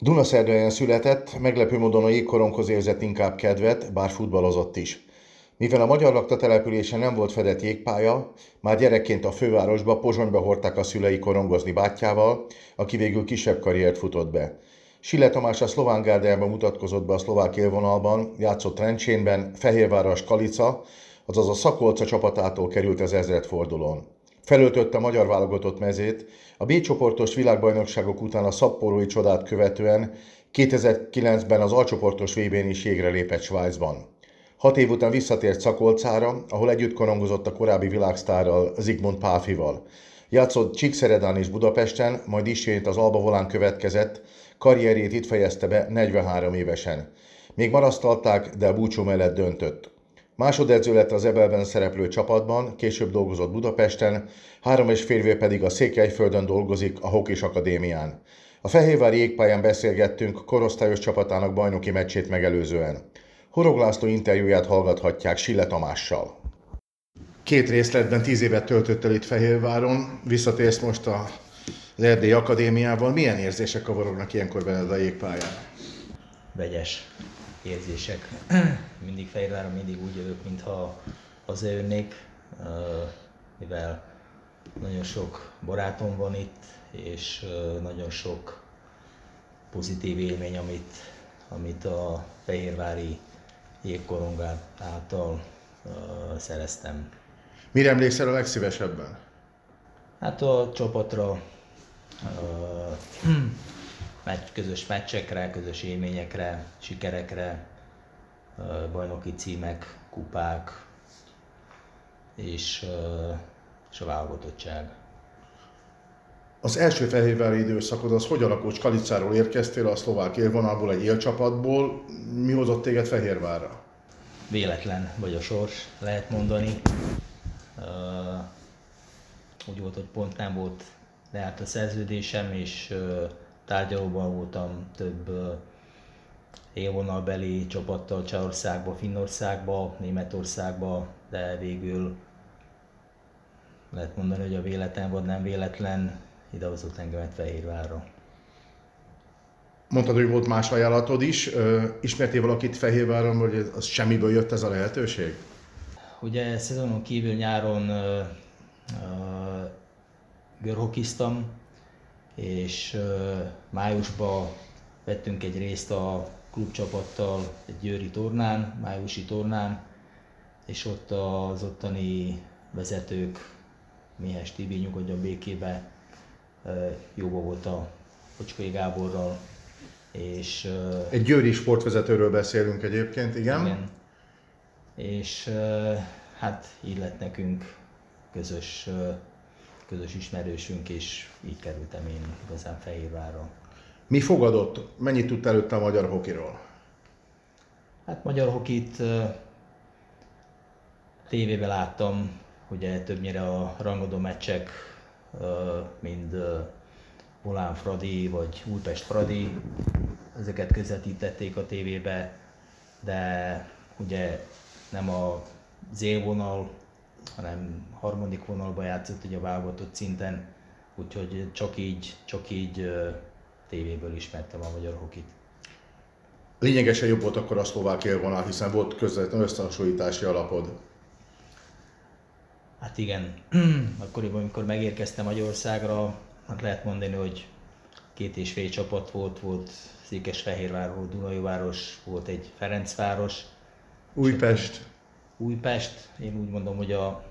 Dunaszerdahelyen született, meglepő módon a jégkoronghoz érzett inkább kedvet, bár futballozott is. Mivel a magyar lakta településen nem volt fedett jégpálya, már gyerekként a fővárosba, Pozsonyba hordták a szülei korongozni bátyjával, aki végül kisebb karriert futott be. Sille Tamás a szlován gárdájában mutatkozott be a szlovák élvonalban, játszott Trencsénben, Fehérváros Kalica, azaz a Szakolca csapatától került az ezredfordulón. Felöltötte a magyar válogatott mezét, a B csoportos világbajnokságok után a szapporói csodát követően 2009-ben az alcsoportos VB-n is jégre lépett Svájcban. Hat év után visszatért Szakolcára, ahol együtt korongozott a korábbi világsztárral, Zigmund Páfival. Játszott Csíkszeredán és Budapesten, majd ismét az Alba Volán következett, karrierjét itt fejezte be 43 évesen. Még marasztalták, de a búcsú mellett döntött. Másodedző lett az Ebelben szereplő csapatban, később dolgozott Budapesten, három és fél éve pedig a Székelyföldön dolgozik a Hokis Akadémián. A Fehérvári jégpályán beszélgettünk korosztályos csapatának bajnoki meccsét megelőzően. Horog László interjúját hallgathatják Sille Tamással. Két részletben tíz évet töltött el itt Fehérváron, visszatérsz most a az Erdély Akadémiával. Milyen érzések kavarognak ilyenkor benned a jégpályán? Vegyes érzések. mindig Fehérváron mindig úgy jövök, mintha hazajönnék, mivel nagyon sok barátom van itt, és nagyon sok pozitív élmény, amit, amit a Fehérvári jégkorongát által szereztem. Mire emlékszel a legszívesebben? Hát a csapatra, meccs, közös meccsekre, közös élményekre, sikerekre, bajnoki címek, kupák és, és a válogatottság. Az első fehérvári időszakod az hogy alakult? Kalicáról érkeztél a szlovák élvonalból, egy élcsapatból. Mi hozott téged Fehérvárra? Véletlen vagy a sors, lehet mondani. úgy volt, hogy pont nem volt leállt a szerződésem, és tárgyalóban voltam több élvonalbeli csapattal Csehországba, Finnországba, Németországba, de végül lehet mondani, hogy a véletlen vagy nem véletlen idehozott engemet Fehérvárra. Mondtad, hogy volt más ajánlatod is. Ismertél valakit Fehérváron, hogy az semmiből jött ez a lehetőség? Ugye szezonon kívül nyáron görhokiztam, és májusban vettünk egy részt a klubcsapattal egy győri tornán, májusi tornán, és ott az ottani vezetők, Mihes Tibi nyugodjon békébe, jóba volt a Kocskai Gáborral, és... Egy győri sportvezetőről beszélünk egyébként, igen. igen. És hát így lett nekünk közös közös ismerősünk, és így kerültem én igazán Fehérvárra. Mi fogadott? Mennyit tudtál előtte a magyar hokiról? Hát magyar hokit tévében láttam, ugye többnyire a rangodó meccsek, mind Volán Fradi vagy Újpest Fradi, ezeket közvetítették a tévébe, de ugye nem a z élvonal hanem harmadik vonalba játszott ugye a válogatott szinten, úgyhogy csak így, csak így tévéből ismertem a magyar hokit. Lényegesen jobb volt akkor a szlovák élvonal, hiszen volt közvetlen összehasonlítási alapod. Hát igen, akkoriban, amikor megérkeztem Magyarországra, hát lehet mondani, hogy két és fél csapat volt, volt Székesfehérvár, volt Dunajváros, volt egy Ferencváros. Újpest. Újpest, én úgy mondom, hogy a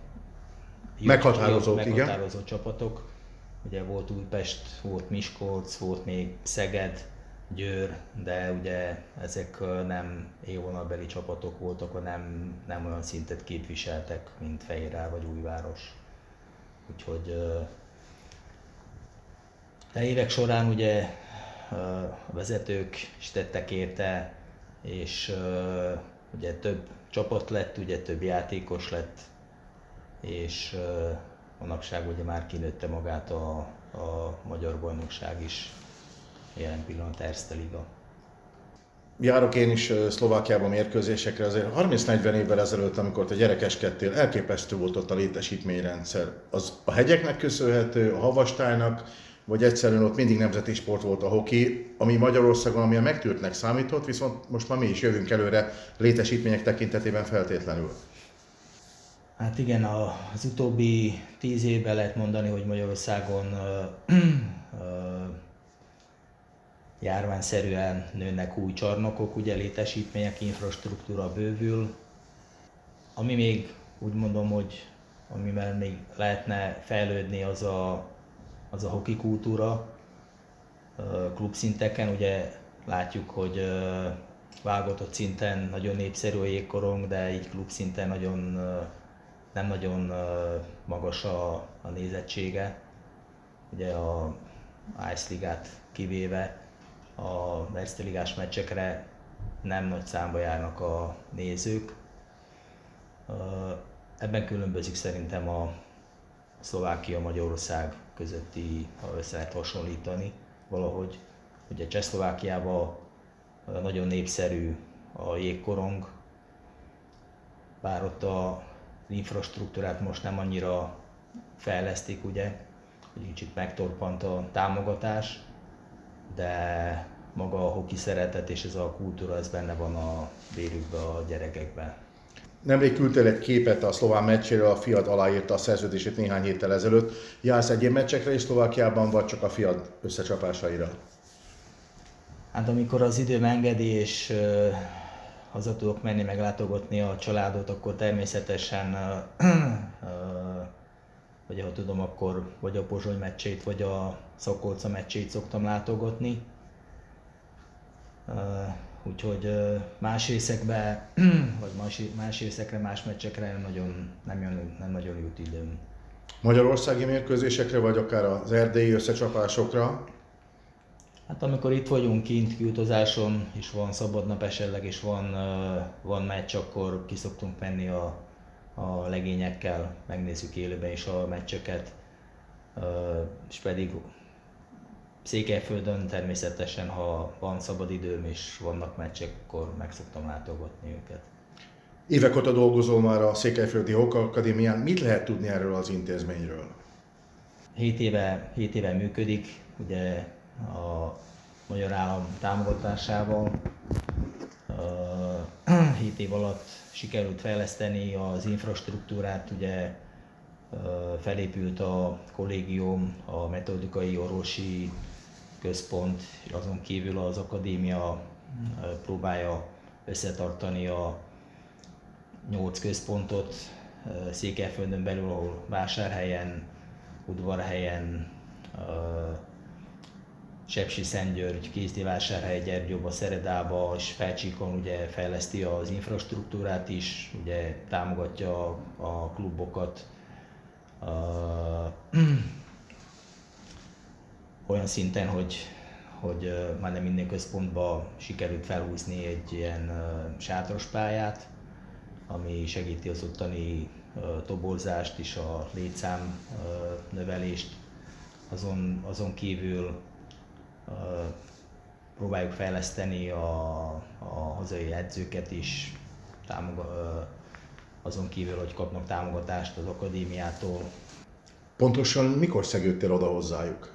meghatározott, jó, meghatározott igen. csapatok. Ugye volt Újpest, volt Miskolc, volt még Szeged, Győr, de ugye ezek nem élvonalbeli csapatok voltak, nem, nem olyan szintet képviseltek, mint Fehérvár vagy Újváros. Úgyhogy de évek során ugye a vezetők is tettek érte, és ugye több csapat lett, ugye több játékos lett, és manapság ugye már kinőtte magát a, a magyar bajnokság is, jelen pillanat Erste Liga. Járok én is Szlovákiában mérkőzésekre, azért 30-40 évvel ezelőtt, amikor te gyerekeskedtél, elképesztő volt ott a létesítményrendszer. Az a hegyeknek köszönhető, a havastálynak, vagy egyszerűen ott mindig nemzeti sport volt a hoki, ami Magyarországon amilyen megtűrtnek számított, viszont most már mi is jövünk előre létesítmények tekintetében feltétlenül. Hát igen, az utóbbi tíz évben lehet mondani, hogy Magyarországon uh, uh, járványszerűen nőnek új csarnokok, ugye létesítmények, infrastruktúra bővül. Ami még úgy mondom, hogy amivel még lehetne fejlődni, az a, az a hoki kultúra klubszinteken. Ugye látjuk, hogy válogatott szinten nagyon népszerű a jégkorong, de így klubszinten nagyon, nem nagyon magas a, a nézettsége. Ugye a Ice Ligát kivéve a Erste meccsekre nem nagy számba járnak a nézők. Ebben különbözik szerintem a Szlovákia-Magyarország közötti, ha össze lehet hasonlítani valahogy. Ugye Csehszlovákiában nagyon népszerű a jégkorong, bár ott a infrastruktúrát most nem annyira fejlesztik, ugye, hogy kicsit megtorpant a támogatás, de maga a hoki szeretet és ez a kultúra, ez benne van a vérükben, a gyerekekben. Nemrég küldtél egy képet a szlován meccséről, a fiad aláírta a szerződését néhány héttel ezelőtt. Jársz egyéb meccsekre is Szlovákiában, vagy csak a fiad összecsapásaira? Hát amikor az időm engedi, és uh, haza tudok menni meglátogatni a családot, akkor természetesen uh, uh, vagy ha tudom, akkor vagy a Pozsony meccsét, vagy a Szakolca meccsét szoktam látogatni. Úgyhogy más részekbe, vagy más, más részekre, más meccsekre nem nagyon, nem, jön, nem nagyon jut időm. Magyarországi mérkőzésekre, vagy akár az erdélyi összecsapásokra? Hát amikor itt vagyunk kint kiutazáson, és van szabad nap esetleg, és van, van meccs, akkor ki szoktunk menni a, a legényekkel, megnézzük élőben is a meccseket, és pedig Székelyföldön természetesen, ha van szabad időm és vannak meccsek, akkor meg szoktam látogatni őket. Évek óta dolgozol már a Székelyföldi Hoka Akadémián. Mit lehet tudni erről az intézményről? 7 éve, 7 éve működik, ugye a Magyar Állam támogatásával. 7 év alatt sikerült fejleszteni az infrastruktúrát, ugye felépült a kollégium, a metodikai orvosi központ, és azon kívül az akadémia próbálja összetartani a nyolc központot Székelyföldön belül, ahol Vásárhelyen, Udvarhelyen, Sepsi Szentgyörgy, Kézdivásárhely, Gyergyóba, Szeredába és Felcsíkon ugye fejleszti az infrastruktúrát is, ugye támogatja a klubokat, olyan szinten, hogy, hogy már minden központba sikerült felhúzni egy ilyen sátros pályát, ami segíti az ottani toborzást és a létszám növelést. Azon, azon kívül próbáljuk fejleszteni a, a hazai edzőket is, támoga, azon kívül, hogy kapnak támogatást az akadémiától. Pontosan mikor szegődtél oda hozzájuk?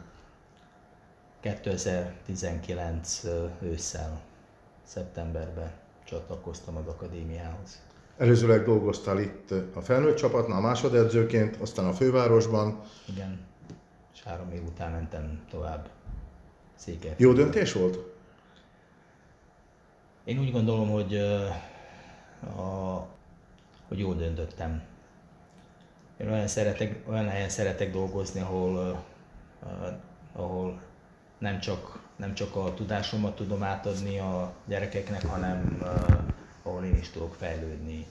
2019 ősszel, szeptemberben csatlakoztam az akadémiához. Előzőleg dolgoztál itt a felnőtt csapatnál, másodedzőként, aztán a fővárosban. Igen, és három év után mentem tovább Székely. Jó döntés volt? Én úgy gondolom, hogy, a, hogy jól döntöttem. Én olyan, szeretek, olyan helyen szeretek dolgozni, ahol, ahol nem csak, nem csak a tudásomat tudom átadni a gyerekeknek, hanem uh, ahol én is tudok fejlődni.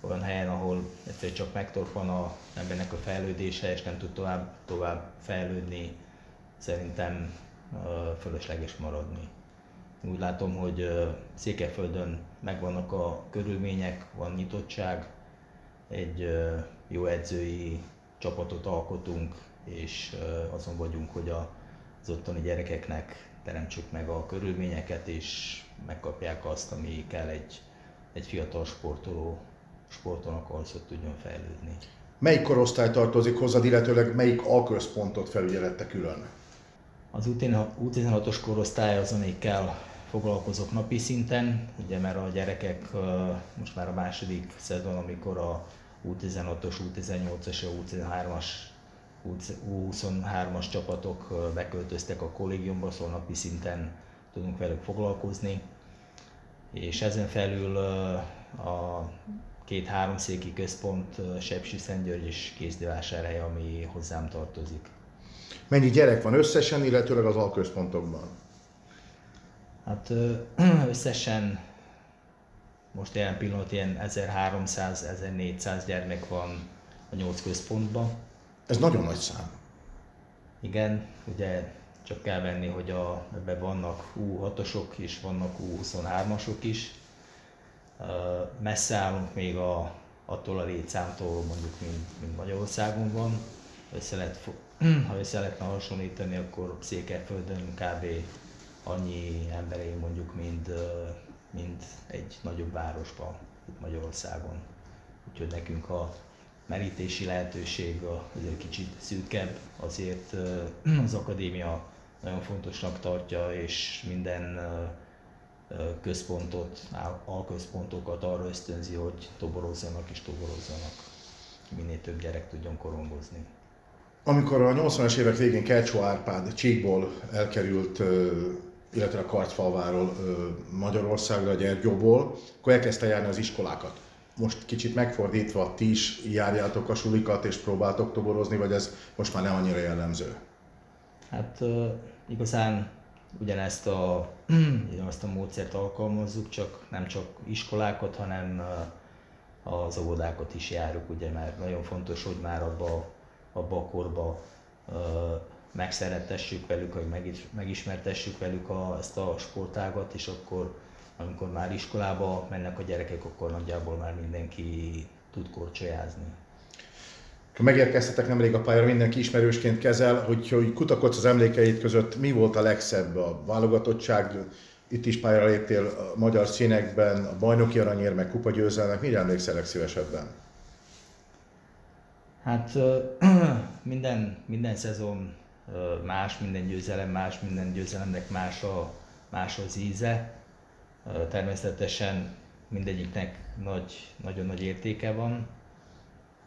Olyan helyen, ahol egyszerűen csak megtorpan a embernek a fejlődése, és nem tud tovább, tovább fejlődni, szerintem uh, fölösleges maradni. Úgy látom, hogy uh, Székelyföldön megvannak a körülmények, van nyitottság, egy uh, jó edzői csapatot alkotunk, és azon vagyunk, hogy a az ottani gyerekeknek teremtsük meg a körülményeket, és megkapják azt, ami kell egy, egy fiatal sportoló sportolnak ahhoz, hogy tudjon fejlődni. Melyik korosztály tartozik hozzád, illetőleg melyik alközpontot felügyelette külön? Az U16-os korosztály azon még kell foglalkozok napi szinten, ugye mert a gyerekek most már a második szezon, amikor a U16-os, U18-as, U13-as, U23-as csapatok beköltöztek a kollégiumba, szóval napi szinten tudunk velük foglalkozni. És ezen felül a két háromszéki központ, Sepsi Szentgyörgy és Kézdivásárhely, ami hozzám tartozik. Mennyi gyerek van összesen, illetőleg az alközpontokban? Hát összesen most jelen pillanat ilyen 1300-1400 gyermek van a nyolc központban. Ez nagyon nagy szám. Igen, ugye csak kell venni, hogy a, ebben vannak U6-osok és vannak U23-asok is. Messze állunk még a, attól a létszámtól, mondjuk, mint, mint Magyarországon van. Össze lehet, ha össze lehetne hasonlítani, akkor Székelyföldön kb. annyi emberei mondjuk, mint, mint egy nagyobb városban, itt Magyarországon. Úgyhogy nekünk a merítési lehetőség azért kicsit szűkebb, azért az akadémia nagyon fontosnak tartja, és minden központot, alközpontokat arra ösztönzi, hogy toborozzanak és toborozzanak, minél több gyerek tudjon korongozni. Amikor a 80-as évek végén Kelcsó Árpád Csíkból elkerült, illetve a Karcfalváról Magyarországra, Gyergyóból, akkor elkezdte járni az iskolákat. Most kicsit megfordítva, ti is járjátok a sulikat és próbáltok toborozni, vagy ez most már nem annyira jellemző? Hát igazán ugyanezt a, azt a módszert alkalmazzuk, csak nem csak iskolákat, hanem az óvodákat is járjuk, ugye, mert nagyon fontos, hogy már abba, abba a korba megszeretessük velük, hogy megismertessük velük a, ezt a sportágat, és akkor amikor már iskolába mennek a gyerekek, akkor nagyjából már mindenki tud korcsolyázni. Megérkeztetek nemrég a pályára, mindenki ismerősként kezel, hogy, hogy kutakodsz az emlékeid között, mi volt a legszebb a válogatottság, itt is pályára léptél a magyar színekben, a bajnoki aranyér, meg kupa győzelmek, mire emlékszel legszívesebben? Hát minden, minden szezon más, minden győzelem más, minden győzelemnek más, a, más az íze. Természetesen mindegyiknek nagy, nagyon nagy értéke van,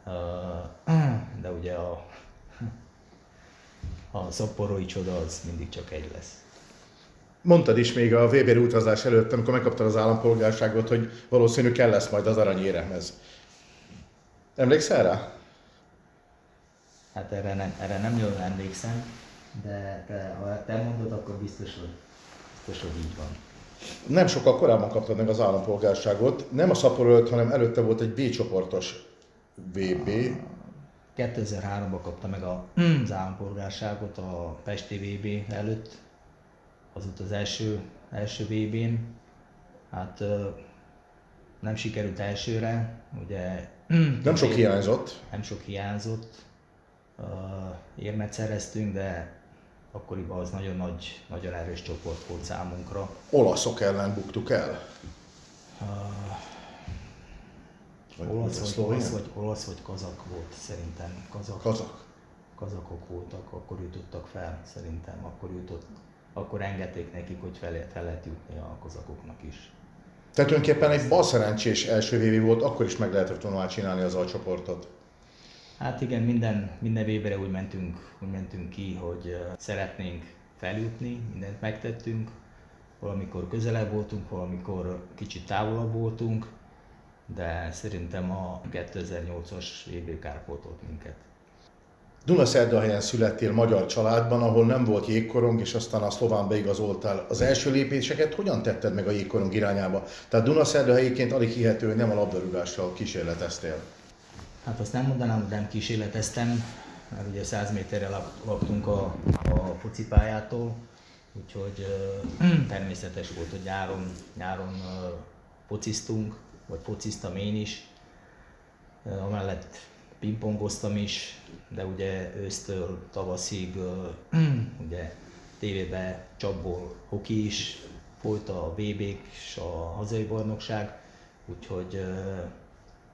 de ugye a, a szaporói csoda az mindig csak egy lesz. Mondtad is még a Weber utazás előtt, amikor megkaptad az állampolgárságot, hogy valószínű kell lesz majd az aranyéremhez. Emlékszel rá? Hát erre nem, erre nem jól emlékszem, de, de ha te mondod, akkor biztos, hogy, biztos, hogy így van. Nem sokkal korábban kaptad meg az állampolgárságot, nem a Szaporó előtt, hanem előtte volt egy B csoportos VB. 2003-ban kapta meg a, az állampolgárságot a Pesti VB előtt, az volt az első, első VB-n. Hát nem sikerült elsőre, ugye... Nem sok hiányzott. Nem sok hiányzott. Érmet szereztünk, de akkoriban az nagyon nagy, nagyon erős csoport volt számunkra. Olaszok ellen buktuk el? Uh, olasz, vagy, olasz, vagy, olasz vagy kazak volt szerintem. Kazak. kazak. Kazakok voltak, akkor jutottak fel szerintem, akkor jutott, akkor engedték nekik, hogy fel, fel lehet jutni a kazakoknak is. Tehát tulajdonképpen egy balszerencsés első vévi volt, akkor is meg lehetett volna csinálni az alcsoportot. Hát igen, minden, minden évre úgy mentünk, úgy mentünk ki, hogy szeretnénk feljutni, mindent megtettünk, valamikor közelebb voltunk, valamikor kicsit távolabb voltunk, de szerintem a 2008-as VB kárpótolt minket. Dunaszerdahelyen születtél magyar családban, ahol nem volt jégkorong, és aztán a szlován beigazoltál. Az első lépéseket hogyan tetted meg a jégkorong irányába? Tehát Dunaszerdahelyiként alig hihető, hogy nem a labdarúgással kísérleteztél. Hát azt nem mondanám, hogy nem kísérleteztem, mert ugye 100 méterre laktunk a, a focipályától, úgyhogy uh, természetes volt, hogy nyáron, nyáron uh, fociztunk, vagy fociztam én is. Amellett pingpongoztam is, de ugye ősztől tavaszig uh, ugye tévébe csapból hoki is, folyt a vb és a hazai bajnokság, úgyhogy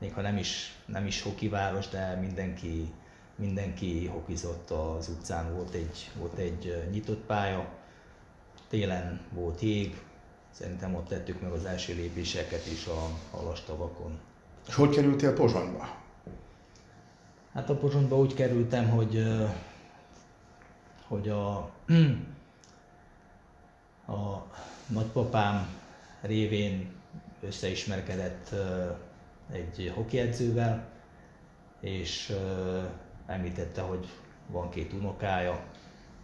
még ha nem is, nem is hoki város, de mindenki mindenki hokizott az utcán, volt egy, volt egy nyitott pálya, télen volt jég, szerintem ott tettük meg az első lépéseket is a, a lastavakon. És hogy kerültél Pozsonyba? Hát a Pozsonyba úgy kerültem, hogy, hogy a, a nagypapám révén összeismerkedett egy hokiedzővel, és említette, hogy van két unokája,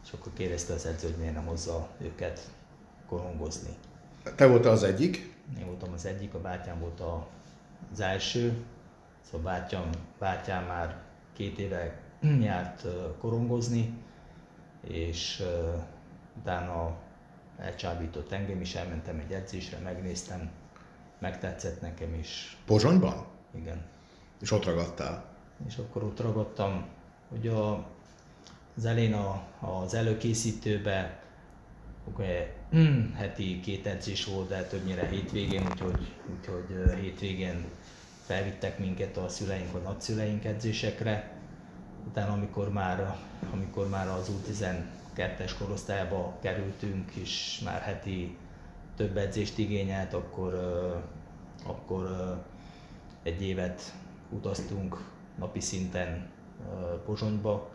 és akkor kérdezte az edző, hogy miért nem hozza őket korongozni. Te voltál az egyik? Én voltam az egyik, a bátyám volt a, az első, szóval bátyám, bátyám már két éve járt korongozni, és utána elcsábított engem is, elmentem egy edzésre, megnéztem, megtetszett nekem is. Pozsonyban? Igen. És ott ragadtál? És akkor ott ragadtam, hogy a, az elén a, az előkészítőbe ugye, mm, heti két edzés volt, de többnyire hétvégén, úgyhogy, úgyhogy hétvégén felvittek minket a szüleink, a nagyszüleink edzésekre. Utána, amikor már, amikor már az U12-es korosztályba kerültünk, és már heti több edzést igényelt, akkor, akkor egy évet utaztunk napi szinten Pozsonyba,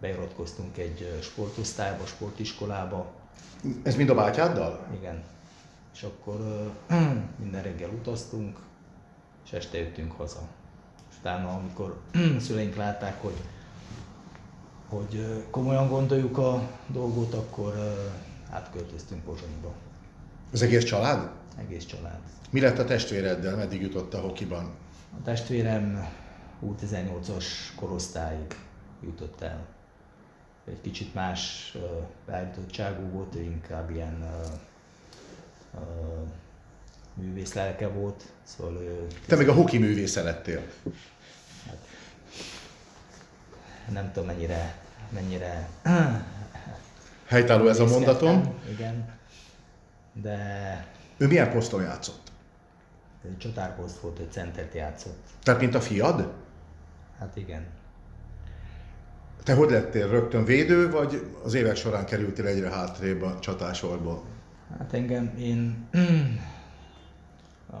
beiratkoztunk egy sportosztályba, sportiskolába. Ez mind a bátyáddal? Igen. És akkor minden reggel utaztunk, és este jöttünk haza. És utána, amikor szüleink látták, hogy, hogy komolyan gondoljuk a dolgot, akkor átköltöztünk Pozsonyba. Az egész család? Egész család. Mi lett a testvéreddel? Meddig jutott a hokiban? A testvérem U18-as korosztályig jutott el. Egy kicsit más uh, beállítottságú volt, ő inkább ilyen uh, uh, művész lelke volt. Szóval ő... Te meg a hoki művész lettél. Hát, nem tudom mennyire, mennyire Helytálló ez a mondatom. Igen, de... Ő milyen poszton játszott? Egy csatárposzt volt, hogy centert játszott. Tehát mint a fiad? Hát igen. Te hogy lettél rögtön védő, vagy az évek során kerültél egyre hátrébb a csatásorból? Hát engem, én a,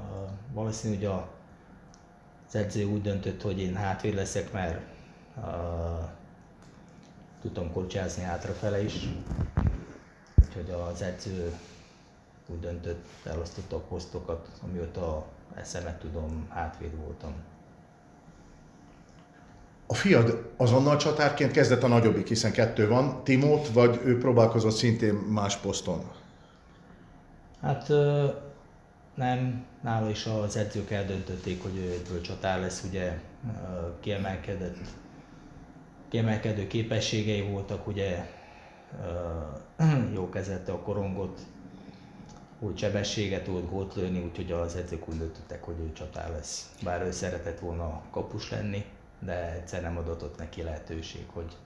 valószínű, hogy a, az edző úgy döntött, hogy én hátvéd leszek, mert a, tudtam kocsázni hátrafele is. Úgyhogy az edző úgy döntött, elosztotta a posztokat, amióta eszemet tudom, hátvéd voltam. A fiad azonnal csatárként kezdett a nagyobbik, hiszen kettő van, Timót, vagy ő próbálkozott szintén más poszton? Hát nem, nála is az edzők eldöntötték, hogy ő egyből csatár lesz, ugye kiemelkedett, kiemelkedő képességei voltak, ugye jó kezelte a korongot, úgy sebességet tud gót lőni, úgyhogy az edzők úgy döntöttek, hogy ő csatár lesz. Bár ő szeretett volna kapus lenni, de egyszer nem adott neki lehetőség, hogy,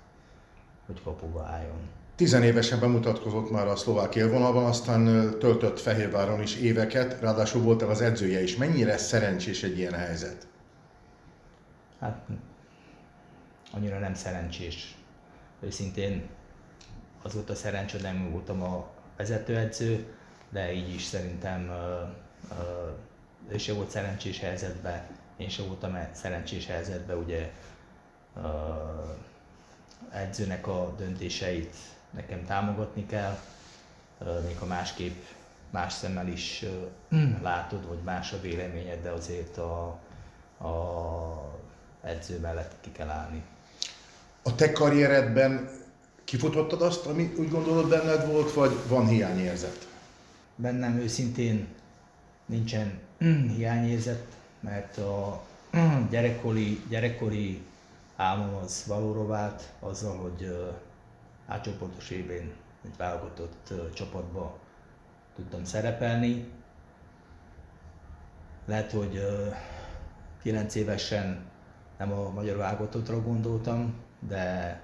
hogy kapuba álljon. Tizenévesen bemutatkozott már a szlovák élvonalban, aztán töltött Fehérváron is éveket, ráadásul volt az edzője is. Mennyire szerencsés egy ilyen helyzet? Hát annyira nem szerencsés. Őszintén az volt a szerencsé, nem voltam a vezetőedző, de így is szerintem ő se volt szerencsés helyzetben, én sem voltam szerencsés helyzetben, ugye edzőnek a döntéseit nekem támogatni kell, még ha másképp más szemmel is uh, látod, vagy más a véleményed, de azért a, a edző mellett ki kell állni. A te karrieredben kifutottad azt, ami úgy gondolod benned volt, vagy van hiányérzet? Bennem őszintén nincsen hiányérzet, mert a gyerekkori, gyerekkori álmom az valóra vált azzal, hogy átcsoportos évén egy válogatott csapatba tudtam szerepelni. Lehet, hogy 9 évesen nem a magyar válogatottra gondoltam, de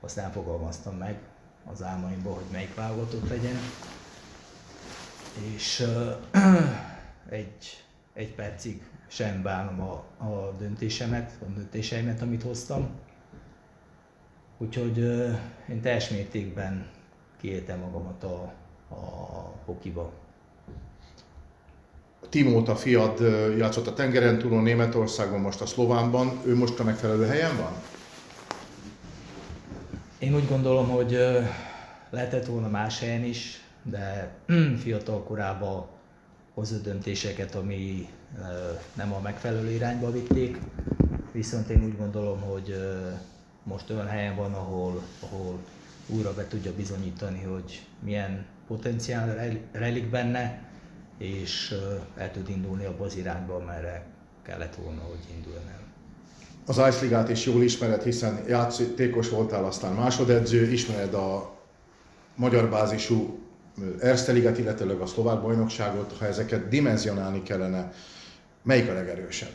azt nem fogalmaztam meg az álmaimból, hogy melyik válogatott legyen és egy, egy percig sem bánom a, a döntésemet, a döntéseimet, amit hoztam. Úgyhogy én teljes mértékben kiéltem magamat a, a hokiba. Timóta fiad játszott a tengeren túlon Németországban, most a Szlovánban. Ő most a megfelelő helyen van? Én úgy gondolom, hogy lehetett volna más helyen is, de fiatal korában hozott döntéseket, ami nem a megfelelő irányba vitték. Viszont én úgy gondolom, hogy most olyan helyen van, ahol, ahol újra be tudja bizonyítani, hogy milyen potenciál rejlik benne, és el tud indulni abba az irányba, merre kellett volna, hogy induljon el. Az Ice Ligát is jól ismered, hiszen játékos voltál, aztán másodedző, ismered a magyar bázisú Erste illetőleg a szlovák bajnokságot, ha ezeket dimenzionálni kellene, melyik a legerősebb?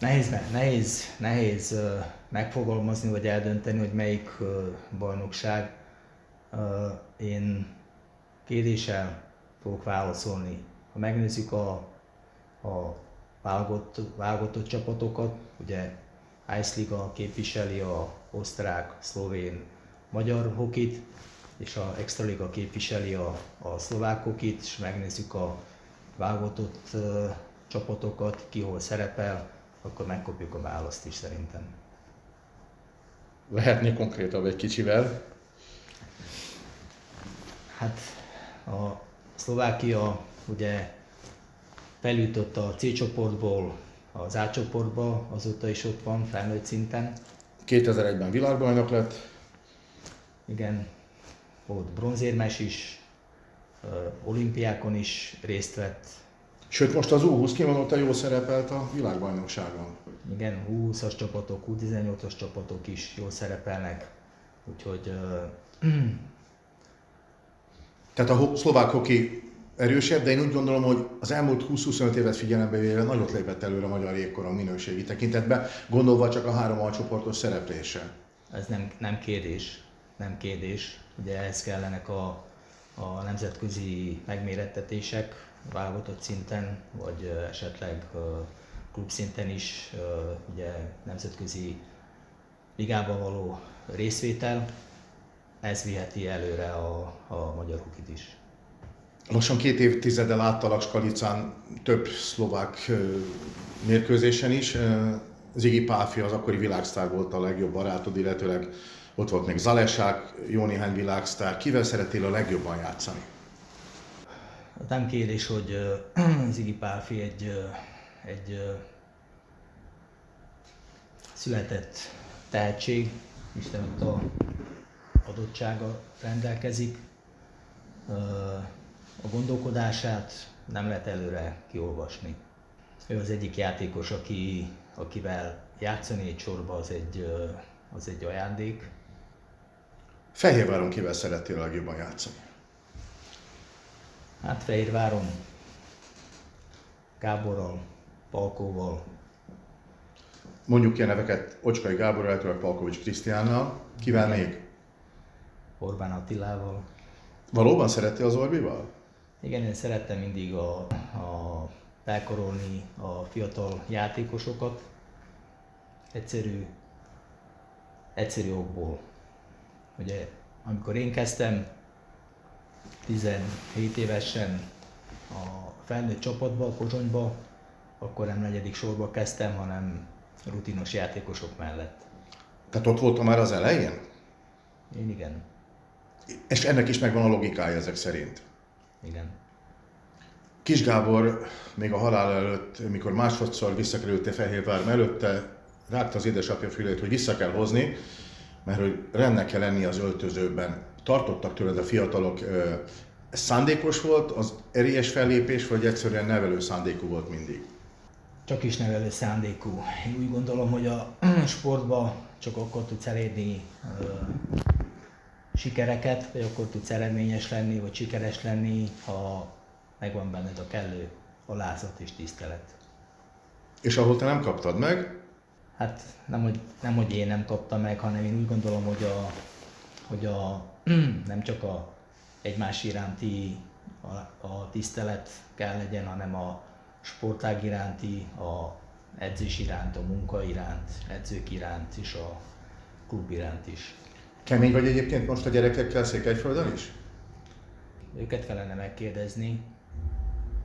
Nehéz, nehéz, nehéz megfogalmazni vagy eldönteni, hogy melyik bajnokság. Én kérdéssel fogok válaszolni. Ha megnézzük a, a válogatott, válogatott csapatokat, ugye Ice Liga képviseli a osztrák, szlovén, magyar hokit, és a Extraliga képviseli a, a szlovák hokit, és megnézzük a válogatott csapatokat, ki hol szerepel, akkor megkapjuk a választ is szerintem. Lehetné konkrétabb egy kicsivel? Hát a Szlovákia ugye feljutott a C csoportból az A csoportba, azóta is ott van felnőtt szinten. 2001-ben világbajnok lett. Igen, volt bronzérmes is, olimpiákon is részt vett. Sőt, most az U20 kimondottan jól szerepelt a világbajnokságon. Igen, U20-as csapatok, U18-as csapatok is jól szerepelnek, úgyhogy... Uh, Tehát a szlovák hoki erősebb, de én úgy gondolom, hogy az elmúlt 20-25 évet figyelembe véve nagyot lépett előre a magyar jégkoron minőségi tekintetben, gondolva csak a három alcsoportos szereplése. Ez nem, nem kérdés, nem kérdés. Ugye ehhez kellenek a, a nemzetközi megmérettetések, válogatott szinten, vagy esetleg klubszinten is, ugye nemzetközi ligában való részvétel, ez viheti előre a, a magyar hukit is. Lassan két évtizeddel áttalak Skalicán több szlovák mérkőzésen is. Ziggy Páfi az akkori világsztár volt a legjobb barátod, illetőleg ott volt még Zalesák, jó néhány világsztár. Kivel szerettél a legjobban játszani? Nem kérdés, hogy Ziggy Páfi egy, egy született tehetség, Isten a adottsága rendelkezik a gondolkodását nem lehet előre kiolvasni. Ő az egyik játékos, aki, akivel játszani egy sorba, az egy, az egy ajándék. Fehérváron kivel szerettél a legjobban játszani? Hát Fehérváron Gáborral, Palkóval. Mondjuk ilyen neveket Ocskai Gáborral, illetve Palkovics Krisztiánnal. Kivel még? Orbán Attilával. Valóban szerettél az Orbival? Igen, én szerettem mindig a, a felkorolni a fiatal játékosokat. Egyszerű, egyszerű okból. Ugye, amikor én kezdtem 17 évesen a felnőtt csapatba, a Kozsonyba, akkor nem negyedik sorba kezdtem, hanem rutinos játékosok mellett. Tehát ott voltam már az elején? Én igen. És ennek is megvan a logikája ezek szerint? Igen. Kis Gábor még a halál előtt, mikor másodszor visszakerült Fehérvár előtte, rágta az édesapja fülét, hogy vissza kell hozni, mert hogy rendnek kell lenni az öltözőben. Tartottak tőled a fiatalok, ez szándékos volt, az erélyes fellépés, vagy egyszerűen nevelő szándékú volt mindig? Csak is nevelő szándékú. Én úgy gondolom, hogy a sportba csak akkor tudsz elérni sikereket, vagy akkor tudsz eredményes lenni, vagy sikeres lenni, ha megvan benned a kellő alázat és tisztelet. És ahol te nem kaptad meg? Hát nem hogy, nem, hogy én nem kaptam meg, hanem én úgy gondolom, hogy a, hogy a nem csak a egymás iránti a, a tisztelet kell legyen, hanem a sportág iránti, a edzés iránt, a munka iránt, edzők iránt és a klub iránt is. Kemény vagy egyébként most a gyerekekkel Székelyföldön is? Őket kellene megkérdezni.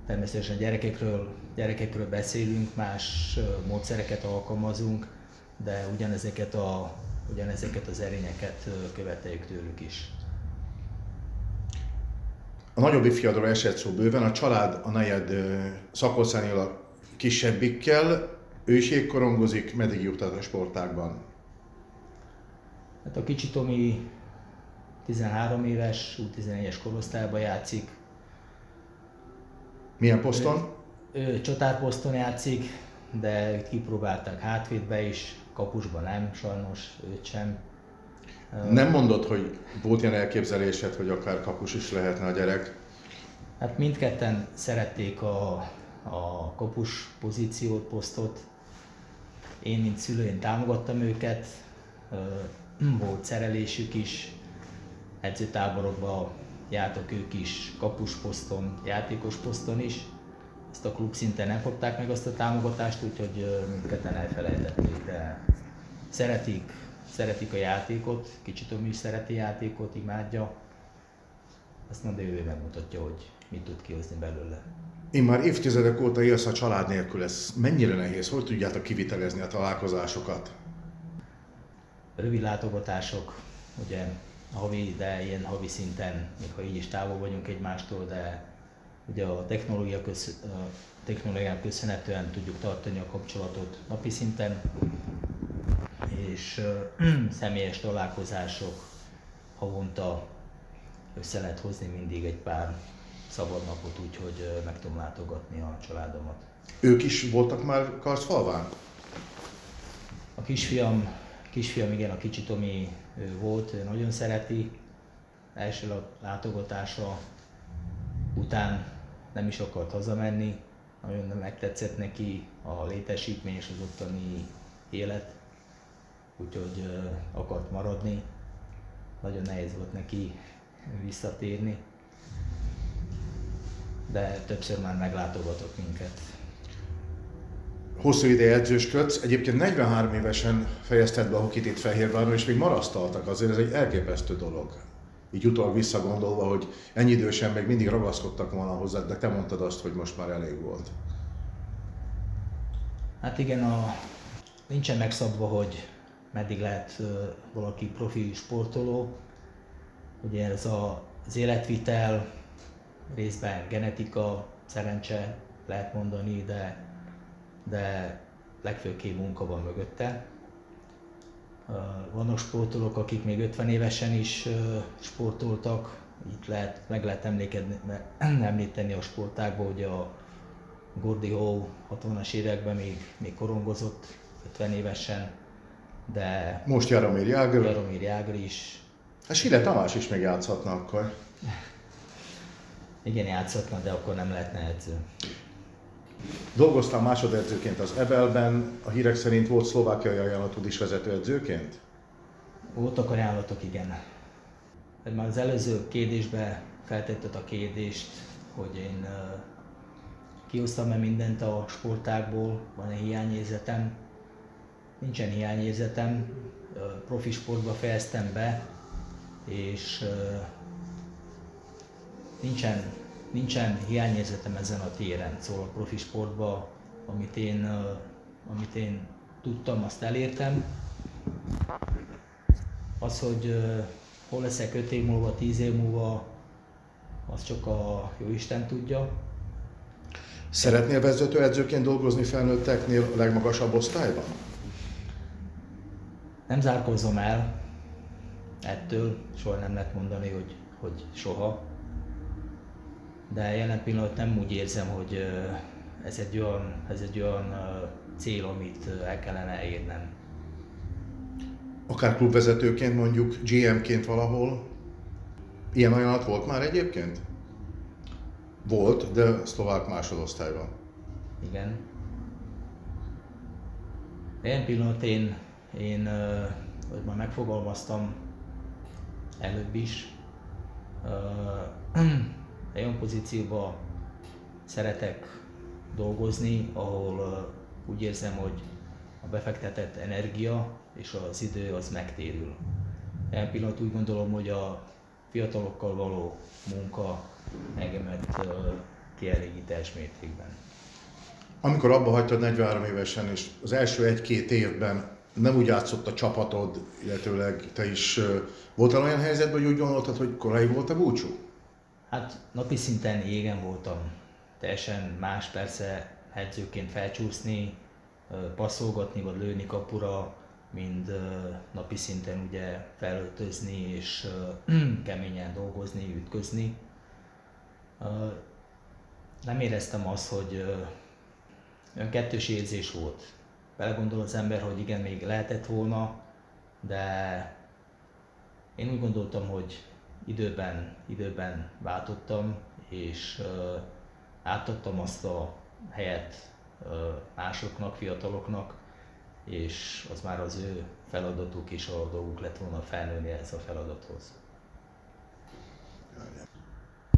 Természetesen gyerekekről, gyerekekről beszélünk, más módszereket alkalmazunk, de ugyanezeket, a, ugyanezeket az erényeket követeljük tőlük is. A nagyobb fiadról esett szó bőven, a család a nejed szakoszánél a kisebbikkel, ő is jégkorongozik, meddig jutott a sportákban? Hát a kicsi Tomi 13 éves, U11-es korosztályban játszik. Milyen poszton? Ő, ő csatárposzton játszik, de kipróbálták hátvédbe is, kapusban nem, sajnos őt sem. Nem mondod, hogy volt ilyen elképzelésed, hogy akár kapus is lehetne a gyerek? Hát mindketten szerették a, a kapus pozíciót, posztot. Én, mint szülő, én támogattam őket, volt szerelésük is, edzőtáborokba jártak ők is, kapus poszton, játékos poszton is. Ezt a klub szinten nem kapták meg azt a támogatást, úgyhogy mindketten elfelejtették, de szeretik, szeretik a játékot, kicsit Tomi is szereti játékot, imádja. Azt majd ő megmutatja, hogy mit tud kihozni belőle. Én már évtizedek óta élsz a család nélkül, ez mennyire nehéz? Hogy tudjátok kivitelezni a találkozásokat? Rövid látogatások, ugye havi, de ilyen havi szinten, még ha így is távol vagyunk egymástól, de ugye a technológia köz, a technológián köszönhetően tudjuk tartani a kapcsolatot napi szinten, és személyes találkozások havonta össze lehet hozni mindig egy pár szabad napot, úgyhogy meg tudom látogatni a családomat. Ők is voltak már Karszfalván? A kisfiam, kisfiam igen, a kicsi Tomi volt, ő nagyon szereti. Első látogatása után nem is akart hazamenni, nagyon megtetszett neki a létesítmény és az ottani élet, úgyhogy akart maradni. Nagyon nehéz volt neki visszatérni, de többször már meglátogatott minket. Hosszú ideje edzősködsz, egyébként 43 évesen fejezted be a hokit itt Fehérváron, és még marasztaltak, azért ez egy elképesztő dolog. Így utólag visszagondolva, hogy ennyi idősen még mindig ragaszkodtak volna hozzá, de te mondtad azt, hogy most már elég volt. Hát igen, a, nincsen megszabva, hogy meddig lehet valaki profi sportoló. Ugye ez a, az életvitel, részben genetika, szerencse lehet mondani, de, de legfőképp munka van mögötte. Vannak sportolók, akik még 50 évesen is sportoltak, itt lehet, meg lehet emlékedni, említeni a sportákban, hogy a Gordy Howe 60-as években még, még korongozott 50 évesen, de... Most Jaromir Jágr. Jaromir Jágr is. Hát Sile Tamás is megjátszhatna akkor. Igen, játszhatna, de akkor nem lehetne edző. Dolgoztál másodedzőként az Ebelben, a hírek szerint volt szlovákiai ajánlatod is vezetőedzőként? Voltak ajánlatok, igen. Már az előző kérdésbe feltetted a kérdést, hogy én kihoztam-e mindent a sportákból, van-e hiányérzetem. Nincsen hiányérzetem, profi sportba fejeztem be, és nincsen, nincsen hiányérzetem ezen a téren, szóval a profi sportban, amit én, amit én tudtam, azt elértem. Az, hogy hol leszek 5 év múlva, 10 év múlva, az csak a jó Isten tudja. Szeretnél vezetőedzőként dolgozni felnőtteknél a legmagasabb osztályban? Nem zárkózom el ettől, soha nem lehet mondani, hogy, hogy soha de jelen pillanat nem úgy érzem, hogy ez egy olyan, ez egy olyan cél, amit el kellene érnem. Akár klubvezetőként mondjuk, GM-ként valahol? Ilyen ajánlat volt már egyébként? Volt, de szlovák másodosztályban. Igen. Ilyen pillanat én, én hogy már megfogalmaztam előbb is, olyan pozícióba szeretek dolgozni, ahol úgy érzem, hogy a befektetett energia és az idő az megtérül. Ilyen pillanat úgy gondolom, hogy a fiatalokkal való munka engemet kielégít teljes mértékben. Amikor abba hagytad 43 évesen, és az első egy-két évben nem úgy játszott a csapatod, illetőleg te is voltál olyan helyzetben, hogy úgy gondoltad, hogy korai volt a búcsú? Hát napi szinten égen voltam. Teljesen más persze edzőként felcsúszni, passzolgatni vagy lőni kapura, mind napi szinten ugye felöltözni és keményen dolgozni, ütközni. Nem éreztem azt, hogy olyan kettős érzés volt. Belegondol az ember, hogy igen, még lehetett volna, de én úgy gondoltam, hogy időben, időben váltottam, és átadtam azt a helyet másoknak, fiataloknak, és az már az ő feladatuk és a dolguk lett volna felnőni ehhez a feladathoz.